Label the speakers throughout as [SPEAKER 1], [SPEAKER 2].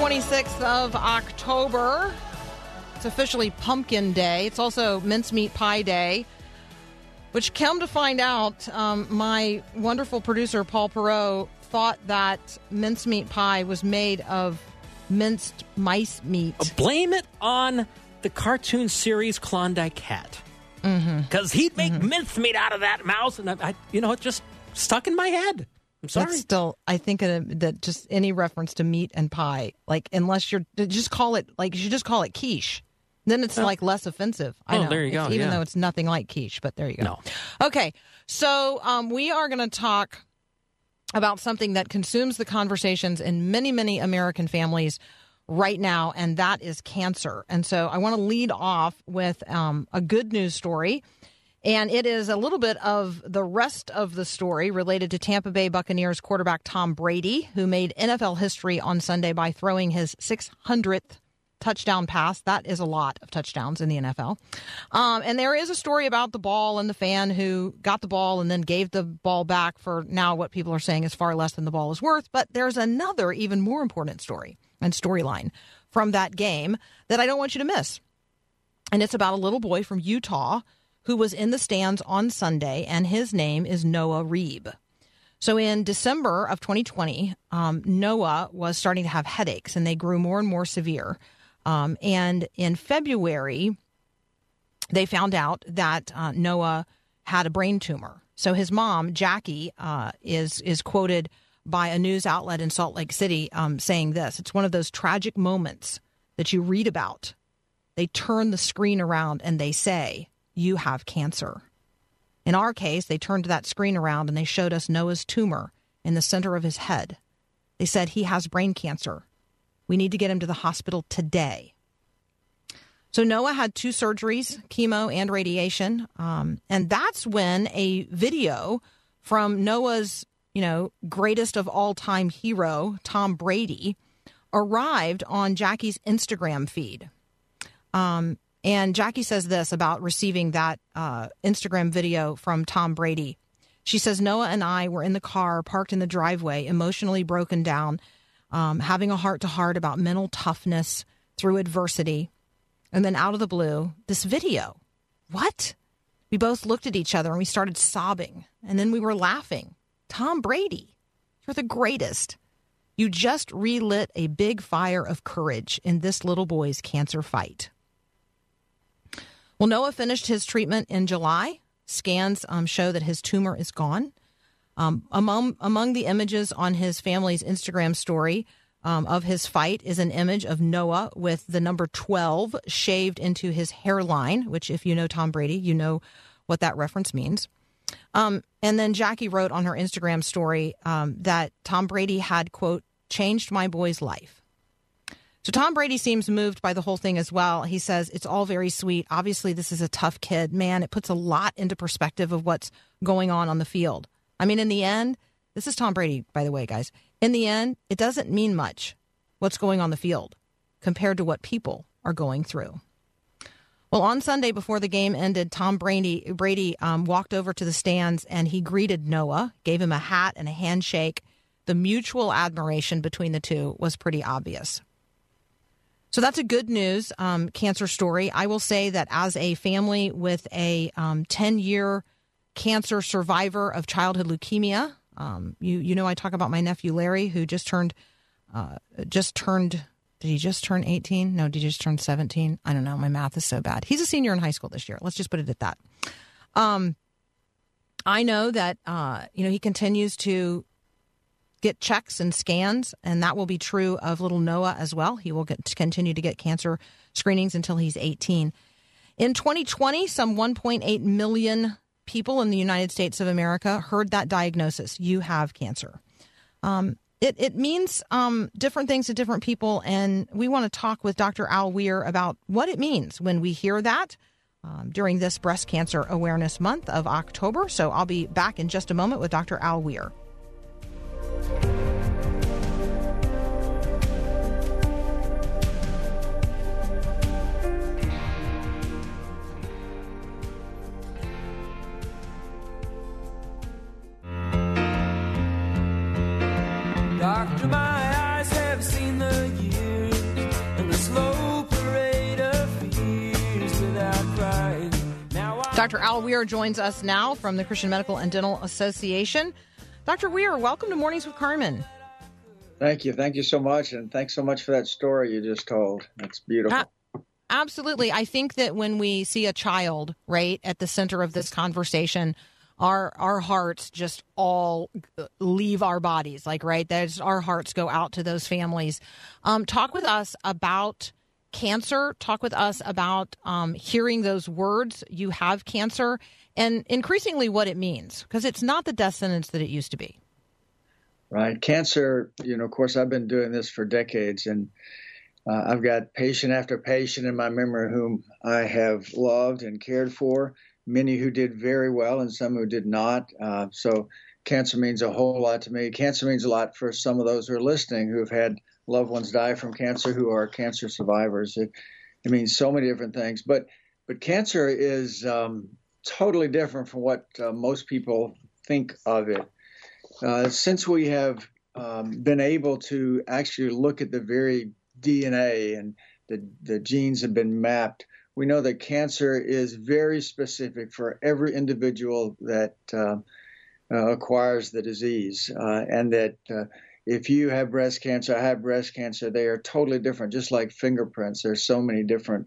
[SPEAKER 1] 26th of October. It's officially Pumpkin Day. It's also Mincemeat Pie Day, which come to find out, um, my wonderful producer, Paul Perot, thought that mincemeat pie was made of minced mice meat.
[SPEAKER 2] Blame it on the cartoon series Klondike Kat. Because he'd make mincemeat out of that mouse, and I, I, you know, it just stuck in my head. I'm sorry.
[SPEAKER 1] That's still, I think that just any reference to meat and pie, like unless you're just call it like you should just call it quiche. Then it's like less offensive. I
[SPEAKER 2] Oh,
[SPEAKER 1] know.
[SPEAKER 2] there you
[SPEAKER 1] It's-
[SPEAKER 2] go,
[SPEAKER 1] Even
[SPEAKER 2] yeah.
[SPEAKER 1] though it's nothing like quiche, but there you go.
[SPEAKER 2] No.
[SPEAKER 1] Okay, so um, we are going to talk about something that consumes the conversations in many, many American families right now, and that is cancer. And so I want to lead off with um, a good news story. And it is a little bit of the rest of the story related to Tampa Bay Buccaneers quarterback Tom Brady, who made NFL history on Sunday by throwing his 600th touchdown pass. That is a lot of touchdowns in the NFL. Um, and there is a story about the ball and the fan who got the ball and then gave the ball back for now what people are saying is far less than the ball is worth. But there's another, even more important story and storyline from that game that I don't want you to miss. And it's about a little boy from Utah who was in the stands on Sunday, and his name is Noah Reeb. So in December of 2020, um, Noah was starting to have headaches, and they grew more and more severe. Um, and in February, they found out that uh, Noah had a brain tumor. So his mom, Jackie, uh, is is quoted by a news outlet in Salt Lake City um, saying this: "It's one of those tragic moments that you read about. They turn the screen around and they say." You have cancer. In our case, they turned that screen around and they showed us Noah's tumor in the center of his head. They said he has brain cancer. We need to get him to the hospital today. So Noah had two surgeries, chemo and radiation, um, and that's when a video from Noah's, you know, greatest of all time hero, Tom Brady, arrived on Jackie's Instagram feed. Um, and Jackie says this about receiving that uh, Instagram video from Tom Brady. She says, Noah and I were in the car, parked in the driveway, emotionally broken down, um, having a heart to heart about mental toughness through adversity. And then out of the blue, this video. What? We both looked at each other and we started sobbing. And then we were laughing. Tom Brady, you're the greatest. You just relit a big fire of courage in this little boy's cancer fight. Well, Noah finished his treatment in July. Scans um, show that his tumor is gone. Um, among among the images on his family's Instagram story um, of his fight is an image of Noah with the number twelve shaved into his hairline. Which, if you know Tom Brady, you know what that reference means. Um, and then Jackie wrote on her Instagram story um, that Tom Brady had quote changed my boy's life. So Tom Brady seems moved by the whole thing as well. He says it's all very sweet. Obviously, this is a tough kid. Man, it puts a lot into perspective of what's going on on the field. I mean, in the end, this is Tom Brady, by the way, guys. In the end, it doesn't mean much what's going on the field compared to what people are going through. Well, on Sunday before the game ended, Tom Brady Brady um, walked over to the stands and he greeted Noah, gave him a hat and a handshake. The mutual admiration between the two was pretty obvious. So that's a good news um, cancer story. I will say that as a family with a 10 year cancer survivor of childhood leukemia, um, you you know I talk about my nephew Larry who just turned uh, just turned. Did he just turn 18? No, did he just turn 17? I don't know. My math is so bad. He's a senior in high school this year. Let's just put it at that. Um, I know that uh, you know he continues to get checks and scans, and that will be true of little Noah as well. He will get, continue to get cancer screenings until he's 18. In 2020, some 1.8 million people in the United States of America heard that diagnosis you have cancer. Um, it, it means um, different things to different people, and we want to talk with Dr. Al Weir about what it means when we hear that um, during this Breast Cancer Awareness Month of October. So I'll be back in just a moment with Dr. Al Weir.
[SPEAKER 3] Doctor, my eyes have seen the years and the slow parade of fears without crying. Now
[SPEAKER 1] Dr. Al Weir joins us now from the Christian Medical and Dental Association. Dr. Weir, welcome to Mornings with Carmen.
[SPEAKER 4] Thank you. Thank you so much. And thanks so much for that story you just told. That's beautiful.
[SPEAKER 1] Ah. Absolutely. I think that when we see a child, right, at the center of this conversation, our our hearts just all leave our bodies. Like, right, there's our hearts go out to those families. Um, talk with us about cancer. Talk with us about um, hearing those words. You have cancer, and increasingly what it means, because it's not the death sentence that it used to be.
[SPEAKER 4] Right. Cancer, you know, of course, I've been doing this for decades and uh, I've got patient after patient in my memory whom I have loved and cared for, many who did very well and some who did not. Uh, so cancer means a whole lot to me. Cancer means a lot for some of those who are listening who have had loved ones die from cancer who are cancer survivors. It, it means so many different things. But, but cancer is um, totally different from what uh, most people think of it. Uh, since we have um, been able to actually look at the very DNA and the, the genes have been mapped, we know that cancer is very specific for every individual that uh, uh, acquires the disease, uh, and that uh, if you have breast cancer, I have breast cancer, they are totally different, just like fingerprints. There's so many different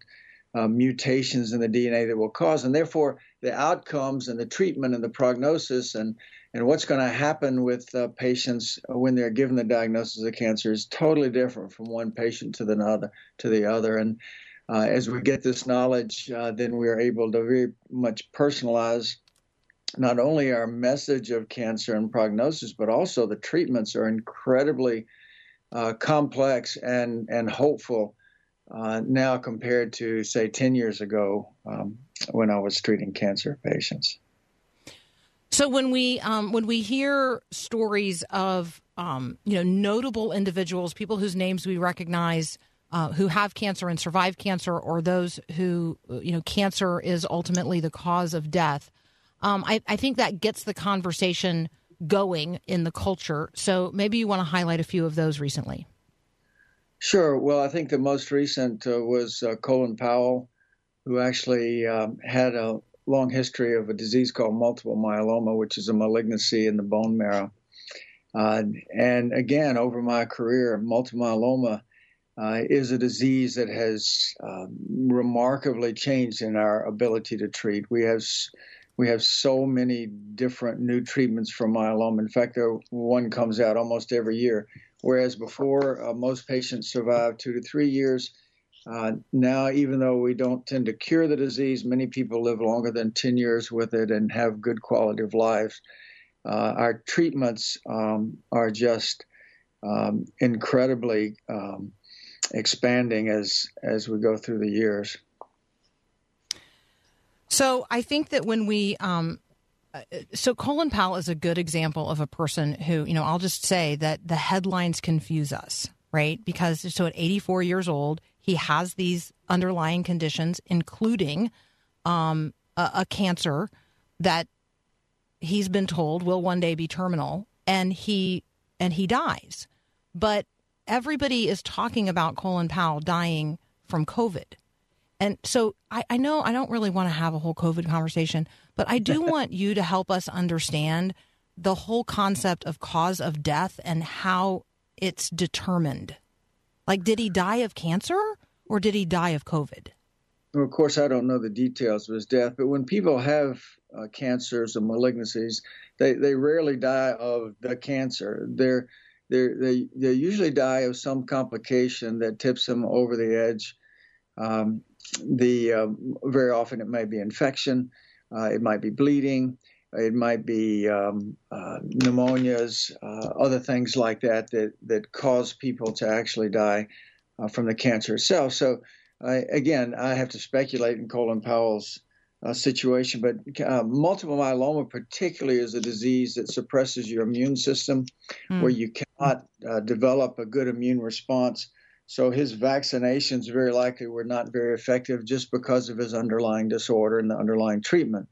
[SPEAKER 4] uh, mutations in the DNA that will cause, and therefore the outcomes and the treatment and the prognosis and and what's going to happen with uh, patients when they're given the diagnosis of cancer is totally different from one patient to the other. To the other, and uh, as we get this knowledge, uh, then we are able to very much personalize not only our message of cancer and prognosis, but also the treatments are incredibly uh, complex and and hopeful uh, now compared to say 10 years ago um, when I was treating cancer patients.
[SPEAKER 1] So when we um, when we hear stories of um, you know notable individuals, people whose names we recognize uh, who have cancer and survive cancer, or those who you know cancer is ultimately the cause of death, um, I, I think that gets the conversation going in the culture. So maybe you want to highlight a few of those recently.
[SPEAKER 4] Sure. Well, I think the most recent uh, was uh, Colin Powell, who actually um, had a long history of a disease called multiple myeloma, which is a malignancy in the bone marrow. Uh, and again, over my career, multiple myeloma uh, is a disease that has um, remarkably changed in our ability to treat. We have we have so many different new treatments for myeloma. In fact, there, one comes out almost every year. Whereas before, uh, most patients survived two to three years. Uh, now, even though we don't tend to cure the disease, many people live longer than 10 years with it and have good quality of life. Uh, our treatments um, are just um, incredibly um, expanding as as we go through the years.
[SPEAKER 1] So I think that when we, um, so Colin Powell is a good example of a person who, you know, I'll just say that the headlines confuse us, right? Because so at 84 years old, he has these underlying conditions, including um, a, a cancer that he's been told will one day be terminal, and he and he dies. But everybody is talking about Colin Powell dying from COVID. And so I, I know I don't really want to have a whole COVID conversation, but I do want you to help us understand the whole concept of cause of death and how it's determined. Like, did he die of cancer or did he die of COVID?
[SPEAKER 4] Well, of course, I don't know the details of his death, but when people have uh, cancers or malignancies, they, they rarely die of the cancer. They're they they they usually die of some complication that tips them over the edge. Um, the um, very often it may be infection, uh, it might be bleeding, it might be um, uh, pneumonias, uh, other things like that that that cause people to actually die uh, from the cancer itself. So I, again, I have to speculate in Colin Powell's uh, situation, but uh, multiple myeloma, particularly, is a disease that suppresses your immune system, where you cannot uh, develop a good immune response. So his vaccinations very likely were not very effective just because of his underlying disorder and the underlying treatment.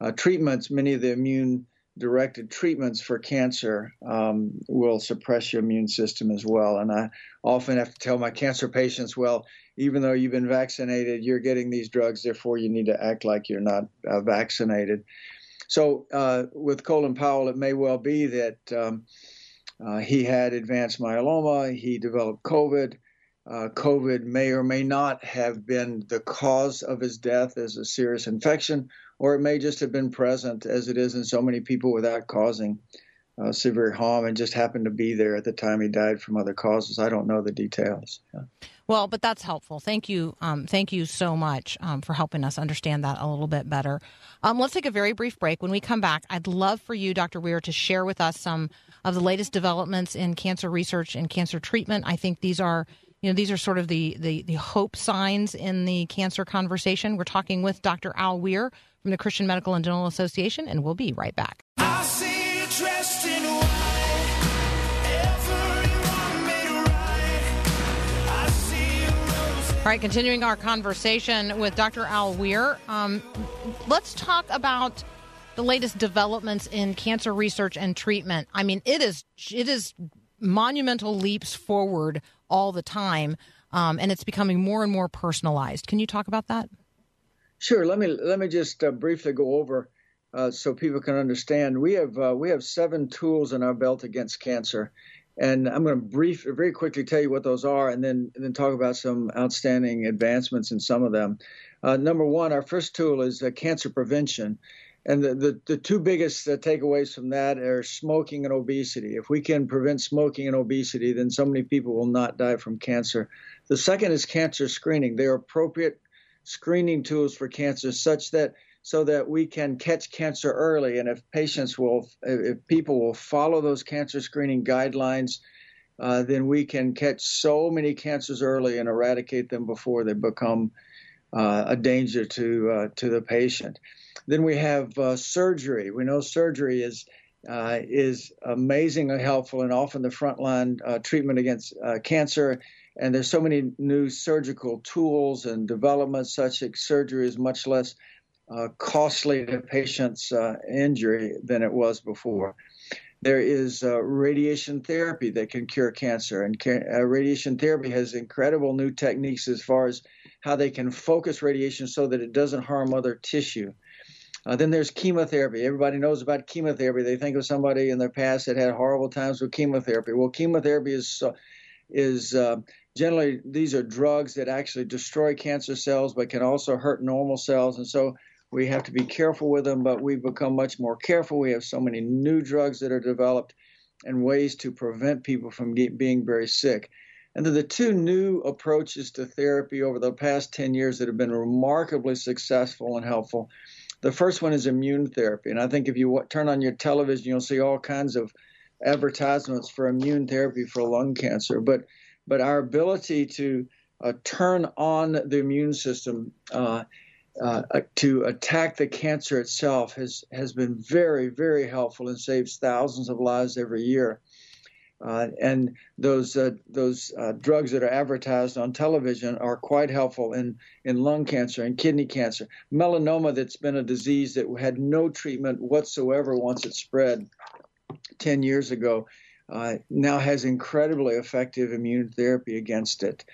[SPEAKER 4] Uh, treatments, many of the immune directed treatments for cancer um, will suppress your immune system as well. And I often have to tell my cancer patients, well, even though you've been vaccinated, you're getting these drugs, therefore you need to act like you're not uh, vaccinated. So uh, with Colin Powell, it may well be that um, uh, he had advanced myeloma, he developed COVID. Uh, COVID may or may not have been the cause of his death as a serious infection, or it may just have been present as it is in so many people without causing uh, severe harm and just happened to be there at the time he died from other causes. I don't know the details. Yeah.
[SPEAKER 1] Well, but that's helpful. Thank you. Um, thank you so much um, for helping us understand that a little bit better. Um, let's take a very brief break. When we come back, I'd love for you, Dr. Weir, to share with us some of the latest developments in cancer research and cancer treatment. I think these are you know these are sort of the, the the hope signs in the cancer conversation. We're talking with Dr. Al Weir from the Christian Medical and Dental Association, and we'll be right back.
[SPEAKER 3] I see you dressed in white. Everyone made right. I see you rose.
[SPEAKER 1] All right, continuing our conversation with Dr. Al Weir, um, let's talk about the latest developments in cancer research and treatment. I mean, it is it is monumental leaps forward all the time, um, and it's becoming more and more personalized. Can you talk about that?
[SPEAKER 4] Sure. Let me let me just uh, briefly go over uh, so people can understand. We have uh, we have seven tools in our belt against cancer, and I'm going to brief very quickly tell you what those are, and then and then talk about some outstanding advancements in some of them. Uh, number one, our first tool is uh, cancer prevention. And the, the, the two biggest uh, takeaways from that are smoking and obesity. If we can prevent smoking and obesity, then so many people will not die from cancer. The second is cancer screening. There are appropriate screening tools for cancer such that so that we can catch cancer early and if patients will if people will follow those cancer screening guidelines uh, then we can catch so many cancers early and eradicate them before they become uh, a danger to uh, to the patient then we have uh, surgery we know surgery is uh, is amazingly helpful and often the frontline uh, treatment against cancer and there's so many new surgical tools and developments such that surgery is much less uh, costly to patients' uh, injury than it was before. There is uh, radiation therapy that can cure cancer, and ca- uh, radiation therapy has incredible new techniques as far as how they can focus radiation so that it doesn't harm other tissue. Uh, then there's chemotherapy. Everybody knows about chemotherapy. They think of somebody in their past that had horrible times with chemotherapy. Well, chemotherapy is is uh, generally these are drugs that actually destroy cancer cells but can also hurt normal cells and so we have to be careful with them but we've become much more careful we have so many new drugs that are developed and ways to prevent people from get, being very sick and then the two new approaches to therapy over the past 10 years that have been remarkably successful and helpful the first one is immune therapy and i think if you turn on your television you'll see all kinds of advertisements for immune therapy for lung cancer but but our ability to uh, turn on the immune system uh, uh, to attack the cancer itself has has been very very helpful and saves thousands of lives every year. Uh, and those uh, those uh, drugs that are advertised on television are quite helpful in in lung cancer and kidney cancer, melanoma that's been a disease that had no treatment whatsoever once it spread ten years ago uh, now has incredibly effective immune therapy against it.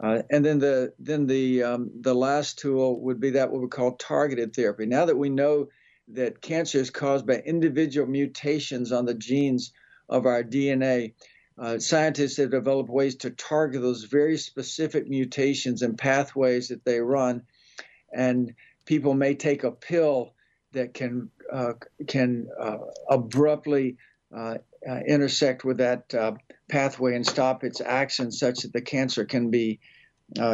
[SPEAKER 4] Uh, and then the then the um, the last tool would be that what we call targeted therapy. Now that we know that cancer is caused by individual mutations on the genes of our DNA, uh, scientists have developed ways to target those very specific mutations and pathways that they run. And people may take a pill that can uh, can uh, abruptly uh, uh, intersect with that uh, pathway and stop its action such that the cancer can be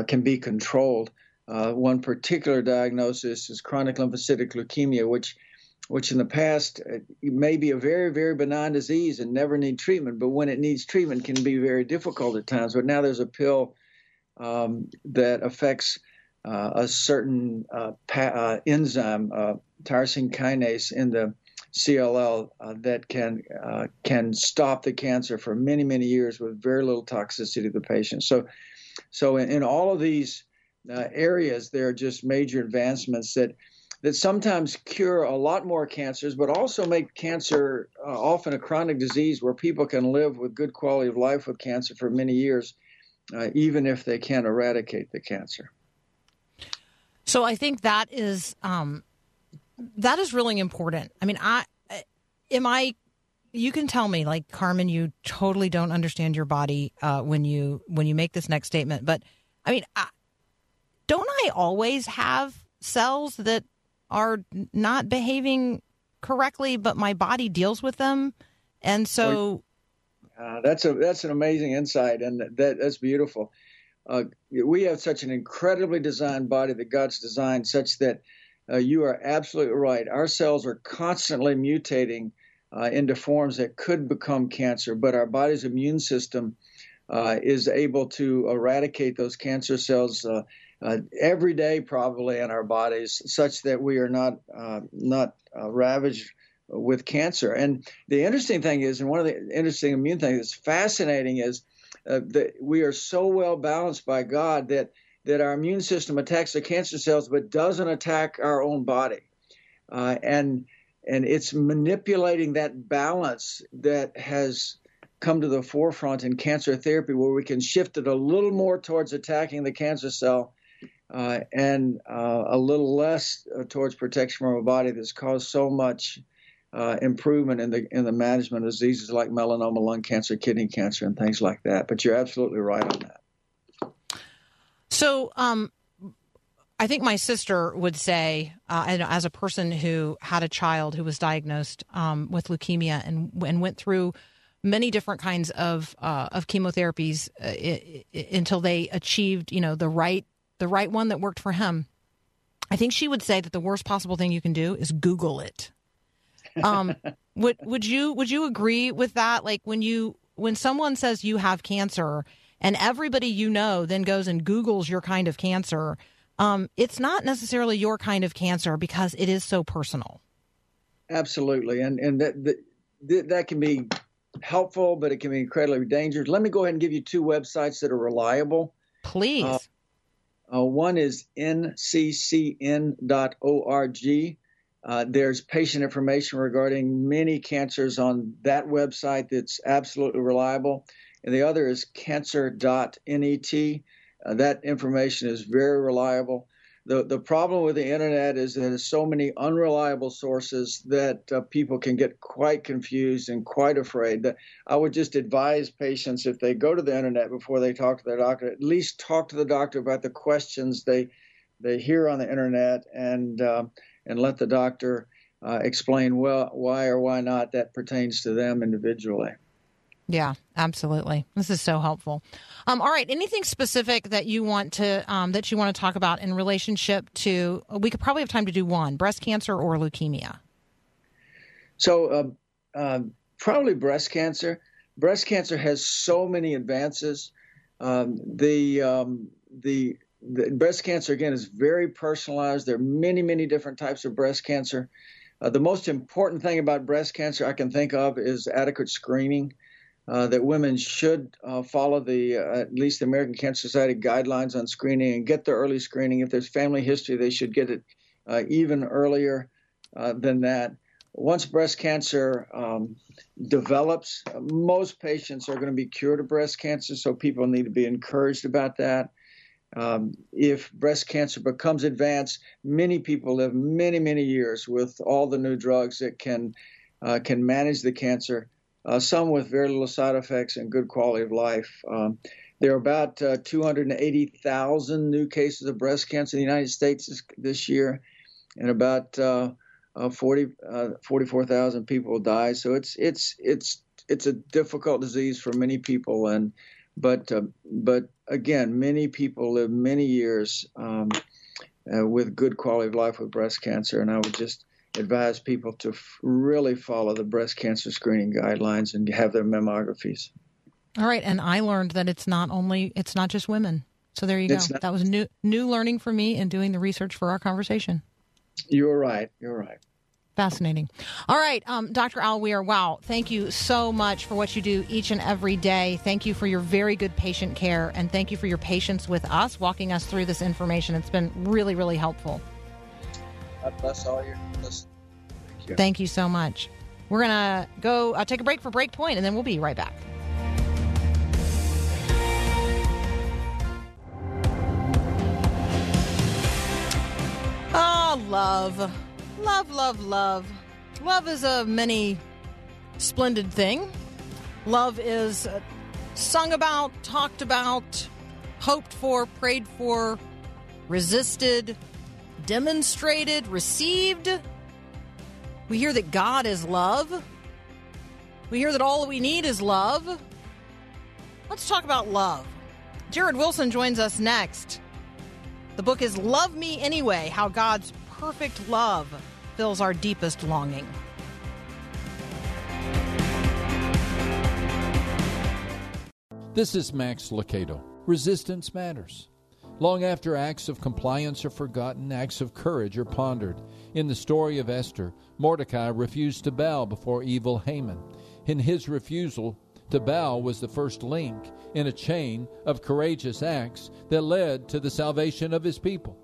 [SPEAKER 4] can be controlled. One particular diagnosis is chronic lymphocytic leukemia, which which in the past uh, may be a very very benign disease and never need treatment, but when it needs treatment can be very difficult at times. But now there's a pill um, that affects uh, a certain uh, pa- uh, enzyme, uh, tyrosine kinase, in the CLL uh, that can can stop the cancer for many many years with very little toxicity to the patient. So, so in, in all of these areas, there are just major advancements that that sometimes cure a lot more cancers, but also make cancer often a chronic disease where people can live with good quality of life with cancer for many years, even if they can't eradicate the cancer.
[SPEAKER 1] So I think that is um, that is really important. I mean, I am I. You can tell me, like Carmen, you totally don't understand your body uh, when you when you make this next statement. But I mean, I, don't I always have cells that are not behaving correctly, but my body deals with them, and so.
[SPEAKER 4] Uh, that's a that's an amazing insight, and that that's beautiful. Uh, we have such an incredibly designed body that God's designed such that uh, you are absolutely right. Our cells are constantly mutating uh, into forms that could become cancer, but our body's immune system uh, is able to eradicate those cancer cells uh, uh, every day, probably in our bodies, such that we are not not ravaged with cancer. And the interesting thing is, and one of the interesting immune things that's fascinating is uh, that we are so well balanced by God that that our immune system attacks the cancer cells but doesn't attack our own body, uh, and and it's manipulating that balance that has come to the forefront in cancer therapy, where we can shift it a little more towards attacking the cancer cell. Uh, and uh, a little less uh, towards protection from our body that's caused so much uh, improvement in the in the management of diseases like melanoma, lung cancer, kidney cancer, and things like that. But you're absolutely right on that.
[SPEAKER 1] So, um, I think my sister would say, uh, as a person who had a child who was diagnosed um, with leukemia and and went through many different kinds of uh, of chemotherapies uh, until they achieved, you know, the right the right one that worked for him. I think she would say that the worst possible thing you can do is Google it. Um, would would you would you agree with that? Like when you when someone says you have cancer and everybody you know then goes and Googles your kind of cancer, um, it's not necessarily your kind of cancer because it is so personal.
[SPEAKER 4] Absolutely, and and that that, that can be helpful, but it can be incredibly dangerous. Let me go ahead and give you two websites that are reliable.
[SPEAKER 1] Please. Uh,
[SPEAKER 4] uh, one is nccn.org. Uh, there's patient information regarding many cancers on that website that's absolutely reliable. And the other is cancer.net. Uh, that information is very reliable. The, the problem with the internet is that there's so many unreliable sources that uh, people can get quite confused and quite afraid. That I would just advise patients if they go to the internet before they talk to their doctor, at least talk to the doctor about the questions they they hear on the internet and uh, and let the doctor uh, explain well why or why not that pertains to them individually.
[SPEAKER 1] Yeah, absolutely. This is so helpful. Um, all right, anything specific that you want to um, that you want to talk about in relationship to? We could probably have time to do one: breast cancer or leukemia.
[SPEAKER 4] So, uh, uh, probably breast cancer. Breast cancer has so many advances. Um, the um, the the breast cancer again is very personalized. There are many, many different types of breast cancer. Uh, the most important thing about breast cancer I can think of is adequate screening. Uh, that women should uh, follow the uh, at least the American Cancer Society guidelines on screening and get the early screening. If there's family history, they should get it uh, even earlier uh, than that. Once breast cancer um, develops, most patients are going to be cured of breast cancer, so people need to be encouraged about that. Um, if breast cancer becomes advanced, many people live many, many years with all the new drugs that can uh, can manage the cancer. Uh, some with very little side effects and good quality of life. Um, there are about uh, 280,000 new cases of breast cancer in the United States this, this year, and about uh, uh, 40, uh, 44,000 people die. So it's it's it's it's a difficult disease for many people, and but uh, but again, many people live many years um, uh, with good quality of life with breast cancer, and I would just advise people to f- really follow the breast cancer screening guidelines and have their mammographies.
[SPEAKER 1] All right, and I learned that it's not only it's not just women. So there you go.
[SPEAKER 4] Not-
[SPEAKER 1] that was new new learning for me in doing the research for our conversation.
[SPEAKER 4] You're right. You're right.
[SPEAKER 1] Fascinating. All right, um, Dr. Al Weir, wow, thank you so much for what you do each and every day. Thank you for your very good patient care, and thank you for your patience with us, walking us through this information. It's been really, really helpful.
[SPEAKER 4] God bless all your listeners. Thank you.
[SPEAKER 1] Thank you so much. We're going to go uh, take a break for BreakPoint, and then we'll be right back. Oh, love. Love, love, love. Love is a many splendid thing. Love is sung about, talked about, hoped for, prayed for, resisted, demonstrated, received. We hear that God is love. We hear that all we need is love. Let's talk about love. Jared Wilson joins us next. The book is Love Me Anyway How God's Perfect Love Fills Our Deepest Longing.
[SPEAKER 5] This is Max Lucado. Resistance matters. Long after acts of compliance are forgotten, acts of courage are pondered. In the story of Esther, Mordecai refused to bow before evil Haman. In his refusal to bow was the first link in a chain of courageous acts that led to the salvation of his people.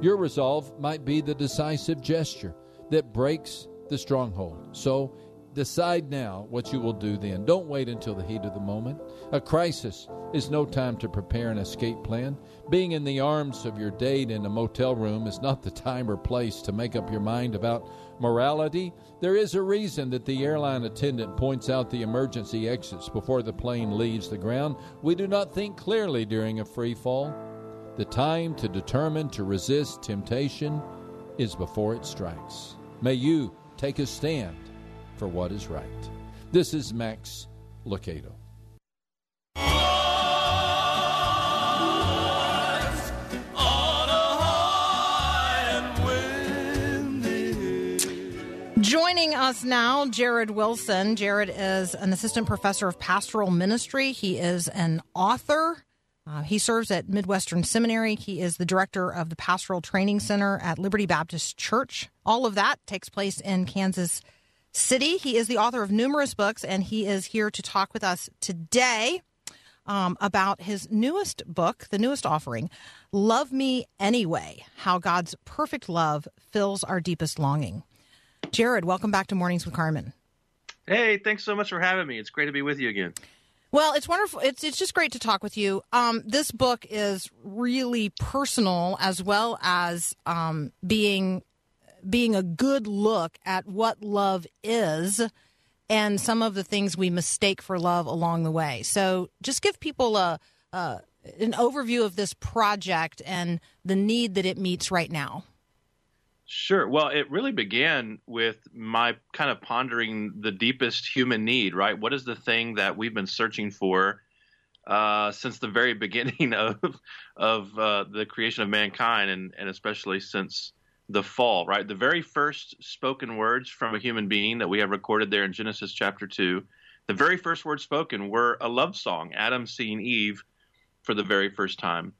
[SPEAKER 5] Your resolve might be the decisive gesture that breaks the stronghold. So decide now what you will do then. Don't wait until the heat of the moment. A crisis is no time to prepare an escape plan. Being in the arms of your date in a motel room is not the time or place to make up your mind about morality. There is a reason that the airline attendant points out the emergency exits before the plane leaves the ground. We do not think clearly during a free fall. The time to determine to resist temptation is before it strikes. May you take a stand for what is right. This is Max Lucado.
[SPEAKER 1] Joining us now, Jared Wilson. Jared is an assistant professor of pastoral ministry. He is an author. Uh, he serves at Midwestern Seminary. He is the director of the Pastoral Training Center at Liberty Baptist Church. All of that takes place in Kansas City. He is the author of numerous books, and he is here to talk with us today um, about his newest book, the newest offering, Love Me Anyway How God's Perfect Love Fills Our Deepest Longing. Jared, welcome back to Mornings with Carmen.
[SPEAKER 6] Hey, thanks so much for having me. It's great to be with you again.
[SPEAKER 1] Well, it's wonderful. It's it's just great to talk with you. Um, this book is really personal, as well as um, being being a good look at what love is and some of the things we mistake for love along the way. So, just give people a, a an overview of this project and the need that it meets right now.
[SPEAKER 6] Sure. Well, it really began with my kind of pondering the deepest human need, right? What is the thing that we've been searching for uh, since the very beginning of of uh, the creation of mankind, and and especially since the fall, right? The very first spoken words from a human being that we have recorded there in Genesis chapter two, the very first words spoken were a love song, Adam seeing Eve for the very first time.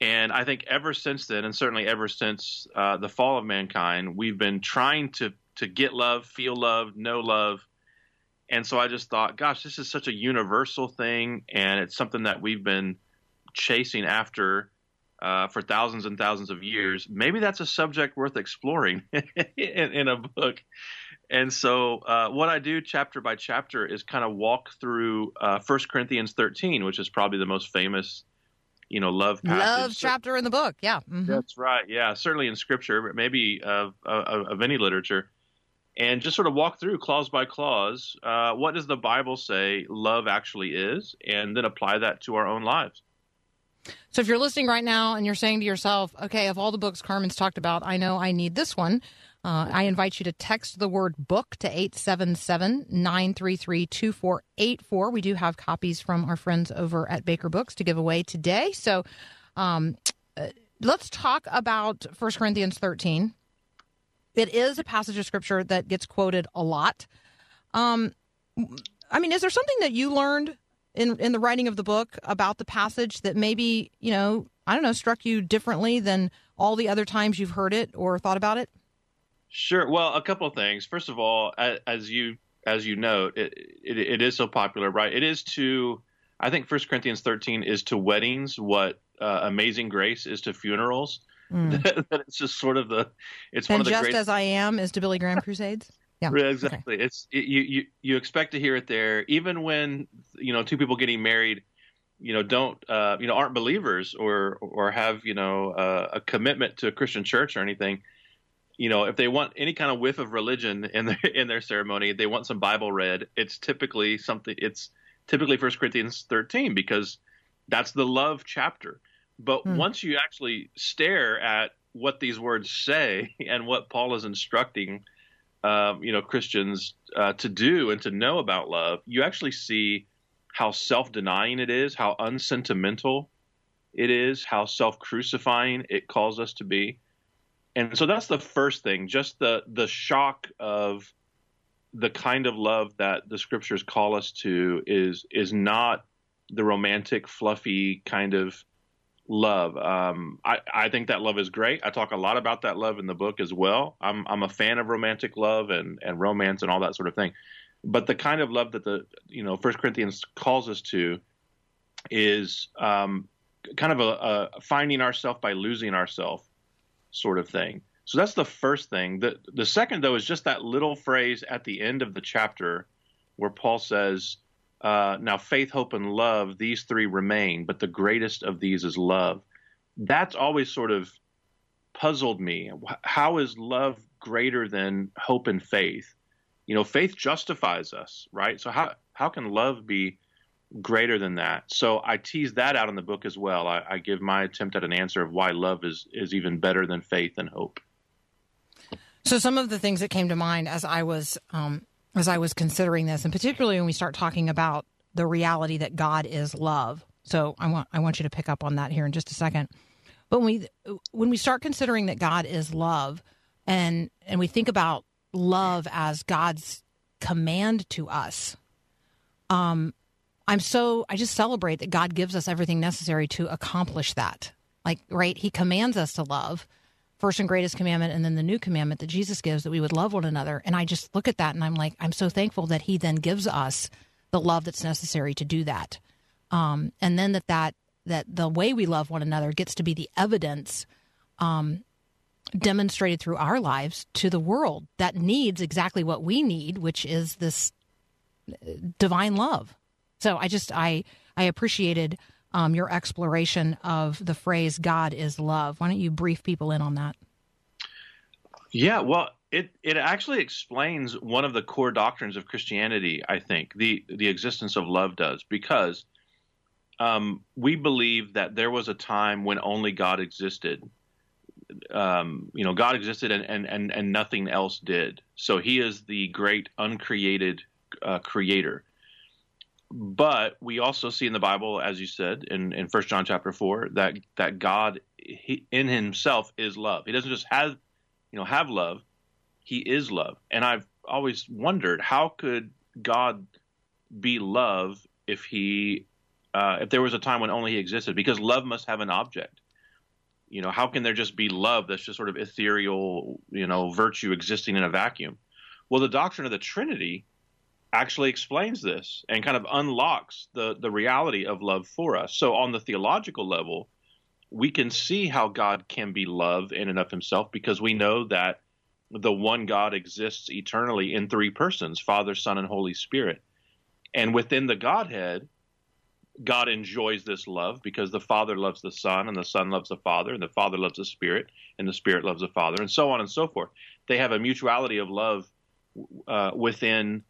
[SPEAKER 6] And I think ever since then, and certainly ever since uh, the fall of mankind, we've been trying to to get love, feel love, know love. And so I just thought, gosh, this is such a universal thing, and it's something that we've been chasing after uh, for thousands and thousands of years. Maybe that's a subject worth exploring in, in a book. And so, uh, what I do chapter by chapter is kind of walk through uh, 1 Corinthians 13, which is probably the most famous, you know, love passage.
[SPEAKER 1] Love chapter in the book, yeah. Mhm.
[SPEAKER 6] That's right. Yeah, certainly in scripture, but maybe of, of, of any literature. And just sort of walk through clause by clause. Uh, what does the Bible say love actually is? And then apply that to our own lives.
[SPEAKER 1] So if you're listening right now and you're saying to yourself, okay, of all the books Carmen's talked about, I know I need this one, uh, I invite you to text the word book to 877 933 2484. We do have copies from our friends over at Baker Books to give away today. So um, uh, let's talk about 1 Corinthians 13. It is a passage of scripture that gets quoted a lot. Um, I mean, is there something that you learned in in the writing of the book about the passage that maybe you know I don't know struck you differently than all the other times you've heard it or thought about it?
[SPEAKER 6] Sure. Well, a couple of things. First of all, as you as you note, it, it, it is so popular, right? It is to, I think, First Corinthians 13 is to weddings what uh, Amazing Grace is to funerals. that it's just sort of the, it's one of the
[SPEAKER 1] just
[SPEAKER 6] great.
[SPEAKER 1] as I am is to Billy Graham Crusades. Yeah,
[SPEAKER 6] exactly. It's it, you you you expect to hear it there, even when you know two people getting married, you know, don't uh, you know aren't believers or or have you know uh, a commitment to a Christian church or anything. You know, if they want any kind of whiff of religion in their in their ceremony, they want some Bible read. It's typically something. It's typically First Corinthians thirteen because that's the love chapter. But once you actually stare at what these words say and what Paul is instructing um, you know Christians uh, to do and to know about love, you actually see how self-denying it is, how unsentimental it is, how self-crucifying it calls us to be, and so that's the first thing. Just the the shock of the kind of love that the scriptures call us to is is not the romantic, fluffy kind of love. Um, I, I think that love is great. I talk a lot about that love in the book as well. I'm I'm a fan of romantic love and, and romance and all that sort of thing. But the kind of love that the you know First Corinthians calls us to is um, kind of a, a finding ourselves by losing ourselves sort of thing. So that's the first thing. The the second though is just that little phrase at the end of the chapter where Paul says, uh, "Now faith, hope, and love; these three remain, but the greatest of these is love." That's always sort of puzzled me. How is love greater than hope and faith? You know, faith justifies us, right? So how how can love be greater than that? So I tease that out in the book as well. I, I give my attempt at an answer of why love is is even better than faith and hope.
[SPEAKER 1] So some of the things that came to mind as I was um, as I was considering this, and particularly when we start talking about the reality that God is love. So I want I want you to pick up on that here in just a second. But when we when we start considering that God is love, and and we think about love as God's command to us, um, I'm so I just celebrate that God gives us everything necessary to accomplish that. Like right, He commands us to love first and greatest commandment and then the new commandment that Jesus gives that we would love one another. And I just look at that and I'm like, I'm so thankful that he then gives us the love that's necessary to do that. Um, and then that, that, that the way we love one another gets to be the evidence, um, demonstrated through our lives to the world that needs exactly what we need, which is this uh, divine love. So I just, I, I appreciated, um, your exploration of the phrase "God is love." Why don't you brief people in on that?
[SPEAKER 6] Yeah, well, it it actually explains one of the core doctrines of Christianity. I think the the existence of love does because um, we believe that there was a time when only God existed. Um, you know, God existed and, and and and nothing else did. So He is the great uncreated uh, creator but we also see in the Bible, as you said in in First John chapter four, that that God he, in Himself is love. He doesn't just have you know have love; He is love. And I've always wondered how could God be love if He uh, if there was a time when only He existed? Because love must have an object. You know, how can there just be love that's just sort of ethereal, you know, virtue existing in a vacuum? Well, the doctrine of the Trinity actually explains this and kind of unlocks the the reality of love for us. So on the theological level, we can see how God can be love in and of himself because we know that the one God exists eternally in three persons, Father, Son, and Holy Spirit. And within the Godhead, God enjoys this love because the Father loves the Son, and the Son loves the Father, and the Father loves the Spirit, and the Spirit loves the Father, and so on and so forth. They have a mutuality of love uh, within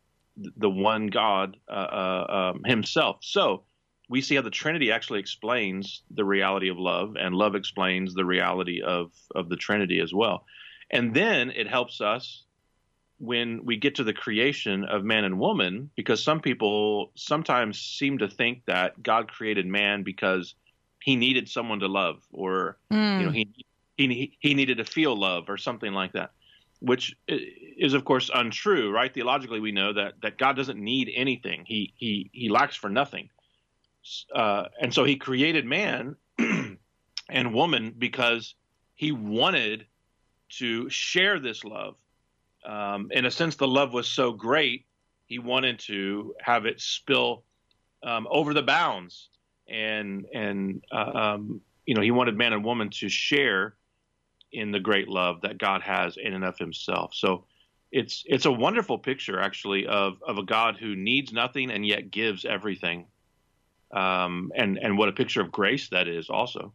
[SPEAKER 6] the one God uh, uh, um, Himself. So we see how the Trinity actually explains the reality of love, and love explains the reality of of the Trinity as well. And then it helps us when we get to the creation of man and woman, because some people sometimes seem to think that God created man because he needed someone to love, or you know he he he needed to feel love, or something like that which is of course untrue, right? Theologically, we know that that God doesn't need anything; he he he lacks for nothing, uh, and so He created man and woman because He wanted to share this love. Um, in a sense, the love was so great, He wanted to have it spill um, over the bounds, and and uh, um, you know He wanted man and woman to share in the great love that God has in and of himself. So it's it's a wonderful picture actually of of a God who needs nothing and yet gives everything. Um, and and what a picture of grace that is also.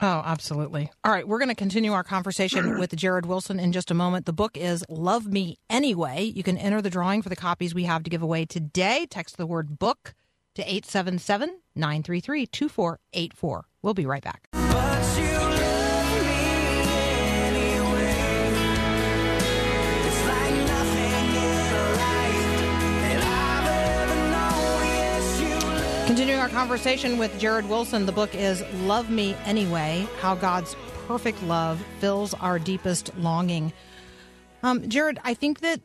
[SPEAKER 1] Oh, absolutely. All right, we're going to continue our conversation with Jared Wilson in just a moment. The book is Love Me Anyway. You can enter the drawing for the copies we have to give away today. Text the word book to 877 933 2484. We'll be right back. Continuing our conversation with Jared Wilson, the book is Love Me Anyway How God's Perfect Love Fills Our Deepest Longing. Um, Jared, I think that,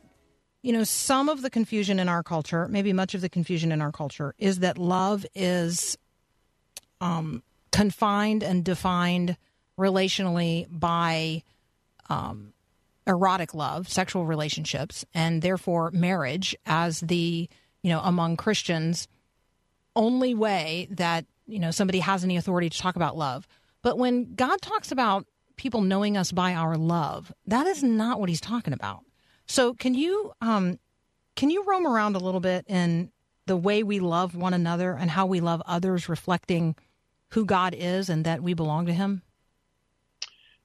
[SPEAKER 1] you know, some of the confusion in our culture, maybe much of the confusion in our culture, is that love is um, confined and defined relationally by um, erotic love, sexual relationships, and therefore marriage as the, you know, among Christians only way that you know somebody has any authority to talk about love. But when God talks about people knowing us by our love, that is not what He's talking about. So can you um, can you roam around a little bit in the way we love one another and how we love others, reflecting who God is and that we belong to Him?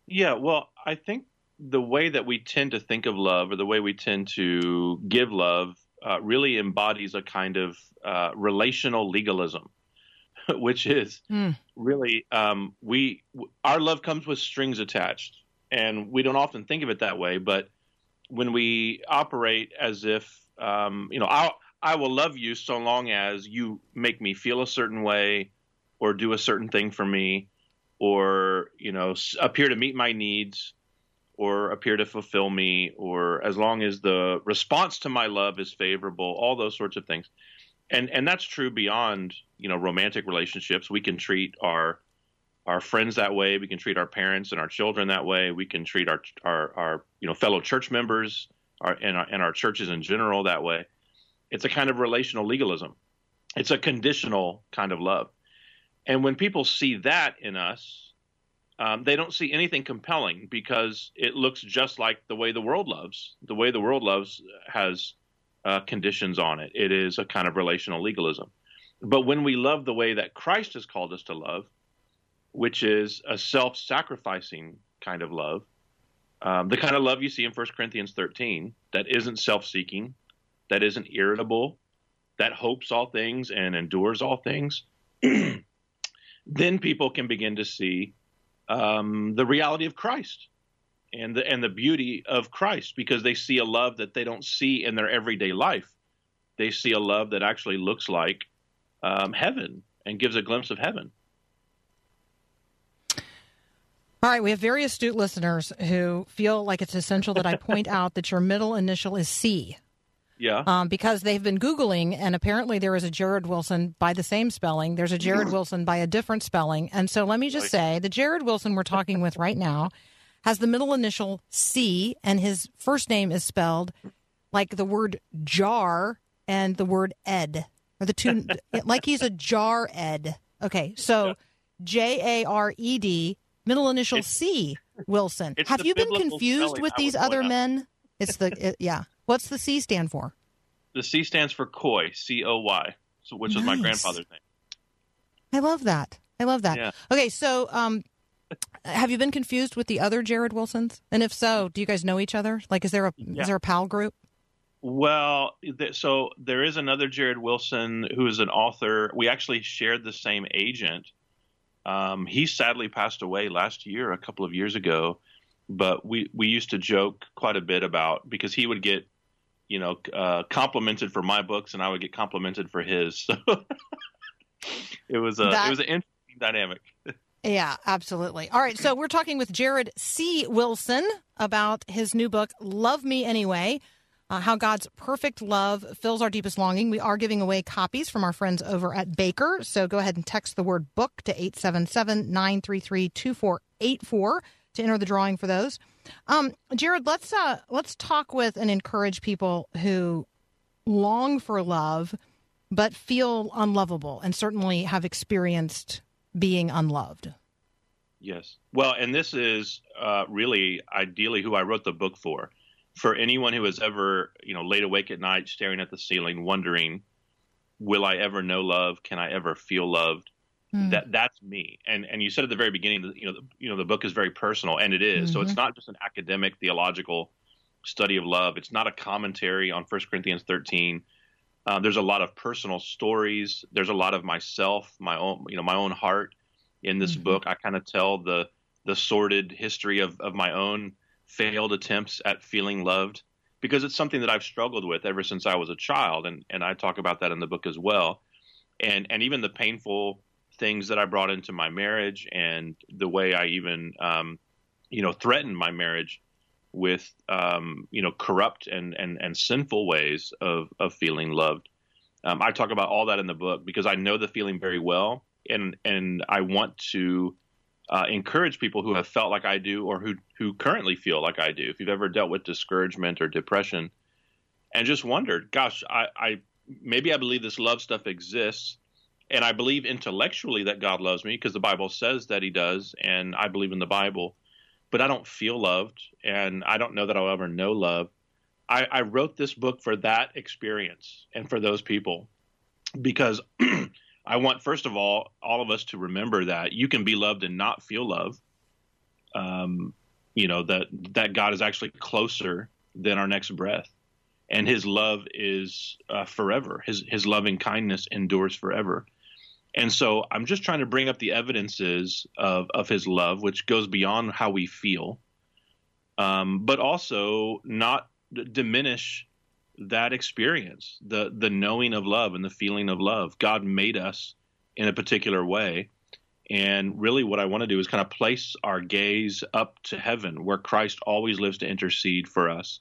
[SPEAKER 6] Yeah, well, I think the way that we tend to think of love, or the way we tend to give love, uh, really embodies a kind of uh, relational legalism, which is really um, we our love comes with strings attached, and we don't often think of it that way. But when we operate as if um, you know, I I will love you so long as you make me feel a certain way, or do a certain thing for me, or you know, s- appear to meet my needs or appear to fulfill me, or as long as the response to my love is favorable, all those sorts of things. And and that's true beyond you know romantic relationships. We can treat our our friends that way. We can treat our parents and our children that way. We can treat our our, our you know fellow church members our, and our, and our churches in general that way. It's a kind of relational legalism. It's a conditional kind of love. And when people see that in us, um, they don't see anything compelling because it looks just like the way the world loves. The way the world loves has uh, conditions on it. It is a kind of relational legalism. But when we love the way that Christ has called us to love, which is a self sacrificing kind of love, um, the kind of love you see in 1 Corinthians 13 that isn't self seeking, that isn't irritable, that hopes all things and endures all things, then people can begin to see um, the reality of Christ and the and the beauty of Christ because they see a love that they don't see in their everyday life. They see a love that actually looks like um, heaven and gives a glimpse of heaven.
[SPEAKER 1] All right, we have very astute listeners who feel like it's essential that I point out that your middle initial is C.
[SPEAKER 6] Yeah.
[SPEAKER 1] um, because they've been Googling, and apparently there is a Jared Wilson by the same spelling. There's a Jared Wilson by a different spelling. And so let me just say the Jared Wilson we're talking with right now has the middle initial C, and his first name is spelled like the word jar and the word ed, or the two, like he's a jar ed. Okay, so J A R E D, middle initial
[SPEAKER 6] It's-
[SPEAKER 1] C, Wilson. Have you been confused with these other men? It's the, it, yeah. What's the C stand for?
[SPEAKER 6] The C stands for Coy, C O Y, so which is my grandfather's name.
[SPEAKER 1] I love that. I love that.
[SPEAKER 6] Yeah.
[SPEAKER 1] Okay, so um, have you been confused with the other Jared Wilsons? And if so, do you guys know each other? Like, is there a
[SPEAKER 6] Yeah.
[SPEAKER 1] is there a pal group?
[SPEAKER 6] Well, th- so there is another Jared Wilson who is an author. We actually shared the same agent. Um, he sadly passed away last year, a couple of years ago. But we we used to joke quite a bit about because he would get, you know, uh, complimented for my books, and I would get complimented for his. So it was a
[SPEAKER 1] That-
[SPEAKER 6] it was an interesting dynamic.
[SPEAKER 1] Yeah, absolutely. All right, so we're talking with Jared C. Wilson about his new book, Love Me Anyway uh, How God's Perfect Love Fills Our Deepest Longing. We are giving away copies from our friends over at Baker. So go ahead and text the word book to 877 933 2484 to enter the drawing for those. Um, Jared, let's uh, let's talk with and encourage people who long for love but feel unlovable and certainly have experienced being unloved.
[SPEAKER 6] Yes. Well, and this is uh, really ideally who I wrote the book for. For anyone who has ever, you know, laid awake at night staring at the ceiling, wondering, will I ever know love? Can I ever feel loved? Mm. That that's me. And and you said at the very beginning, that, you know, the, you know, the book is very personal, and it is. So it's mm-hmm. not just an academic theological study of love. It's not a commentary on 1 Corinthians 13. Uh, there's a lot of personal stories. There's a lot of myself, my own, you know, my own heart in this mm-hmm. book. I kind of tell the the sordid history of of my own failed attempts at feeling loved because it's something that I've struggled with ever since I was a child, and and I talk about that in the book as well. And and even the painful things that I brought into my marriage, and the way I even, um, you know, threatened my marriage with um, you know corrupt and, and and sinful ways of of feeling loved. Um, I talk about all that in the book because I know the feeling very well, and and I want to uh, encourage people who have felt like I do or who who currently feel like I do. If you've ever dealt with discouragement or depression, and just wondered, gosh, I, I maybe I believe this love stuff exists, and I believe intellectually that God loves me because the Bible says that He does, and I believe in the Bible but I don't feel loved, and I don't know that I'll ever know love. I, I wrote this book for that experience and for those people because I want, first of all, all of us to remember that you can be loved and not feel love. Um, you know that that God is actually closer than our next breath, and His love is uh, forever. His His loving kindness endures forever. And so I'm just trying to bring up the evidences of, of his love, which goes beyond how we feel, um, but also not d- diminish that experience, the the knowing of love and the feeling of love. God made us in a particular way. And really, what I want to do is kind of place our gaze up to heaven, where Christ always lives to intercede for us,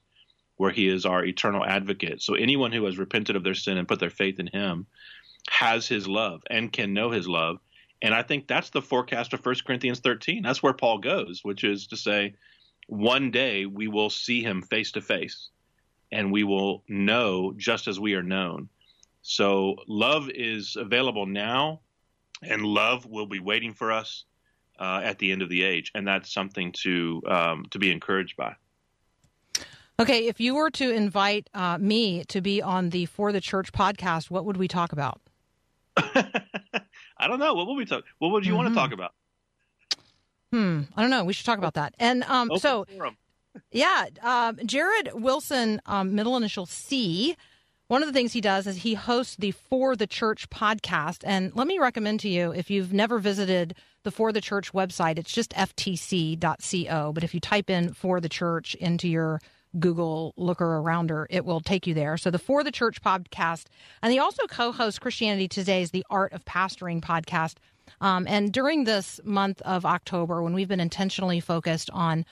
[SPEAKER 6] where he is our eternal advocate. So, anyone who has repented of their sin and put their faith in him has his love and can know his love. And I think that's the forecast of 1 Corinthians 13. That's where Paul goes, which is to say, one day we will see him face to face and we will know just as we are known. So love is available now, and love will be waiting for us uh, at the end of the age. And that's something to, um, to be encouraged by.
[SPEAKER 1] Okay, if you were to invite uh, me to be on the For the Church podcast, what would we talk about?
[SPEAKER 6] I don't know. What will we talk? What would you want to talk about?
[SPEAKER 1] Hmm, I don't know. We should talk about that. And um,
[SPEAKER 6] Open
[SPEAKER 1] so, yeah, um, Jared Wilson, um, middle initial C. One of the things he does is he hosts the For the Church podcast. And let me recommend to you if you've never visited the For the Church website, it's just ftc.co. But if you type in For the Church into your Google looker arounder, it will take you there. So the For the Church podcast. And he also co hosts Christianity Today's The Art of Pastoring podcast. Um, and during this month of October, when we've been intentionally focused on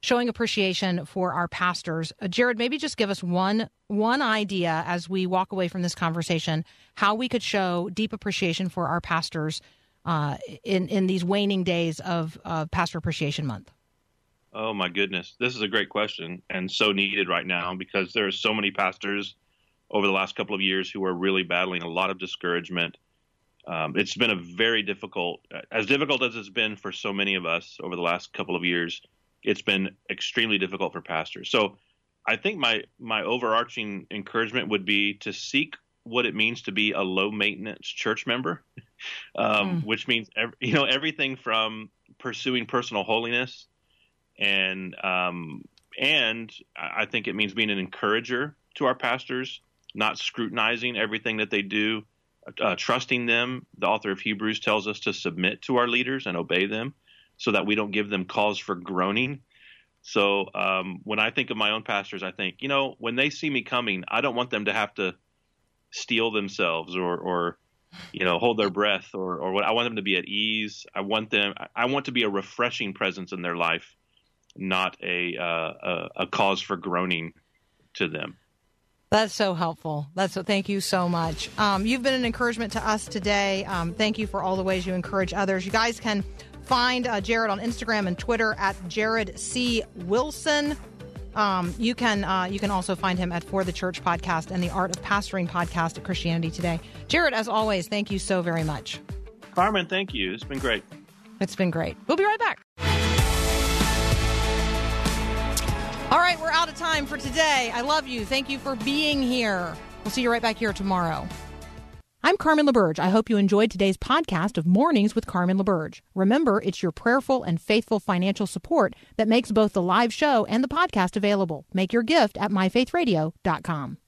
[SPEAKER 1] showing appreciation for our pastors, uh, Jared, maybe just give us one one idea as we walk away from this conversation how we could show deep appreciation for our pastors uh, in in these waning days of uh, Pastor Appreciation Month.
[SPEAKER 6] Oh my goodness, this is a great question and so needed right now because there are so many pastors over the last couple of years who are really battling a lot of discouragement. Um, it's been a very difficult, as difficult as it's been for so many of us over the last couple of years. It's been extremely difficult for pastors. So, I think my my overarching encouragement would be to seek what it means to be a low maintenance church member, um, which means ev- you know everything from pursuing personal holiness and um, and I think it means being an encourager to our pastors, not scrutinizing everything that they do, uh, trusting them. The author of Hebrews tells us to submit to our leaders and obey them so that we don't give them cause for groaning. So um, when I think of my own pastors, I think, you know, when they see me coming, I don't want them to have to steel themselves or, or you know, hold their breath or, or what. I want them to be at ease. I want them. I want to be a refreshing presence in their life, not a uh, a, a cause for groaning to them.
[SPEAKER 1] That's so helpful. That's so. Thank you so much. Um, you've been an encouragement to us today. Um, thank you for all the ways you encourage others. You guys can find uh, Jared on Instagram and Twitter at Jared C Wilson. Um, you can uh, you can also find him at For the Church podcast and the Art of Pastoring podcast at Christianity Today. Jared, as always, thank you so very much.
[SPEAKER 6] Carmen, thank you. It's been great.
[SPEAKER 1] It's been great. We'll be right back. All right, we're out of time for today. I love you. Thank you for being here. We'll see you right back here tomorrow. I'm Carmen LaBerge. I hope you enjoyed today's podcast of Mornings with Carmen LaBerge. Remember, it's your prayerful and faithful financial support that makes both the live show and the podcast available. Make your gift at myfaithradio.com.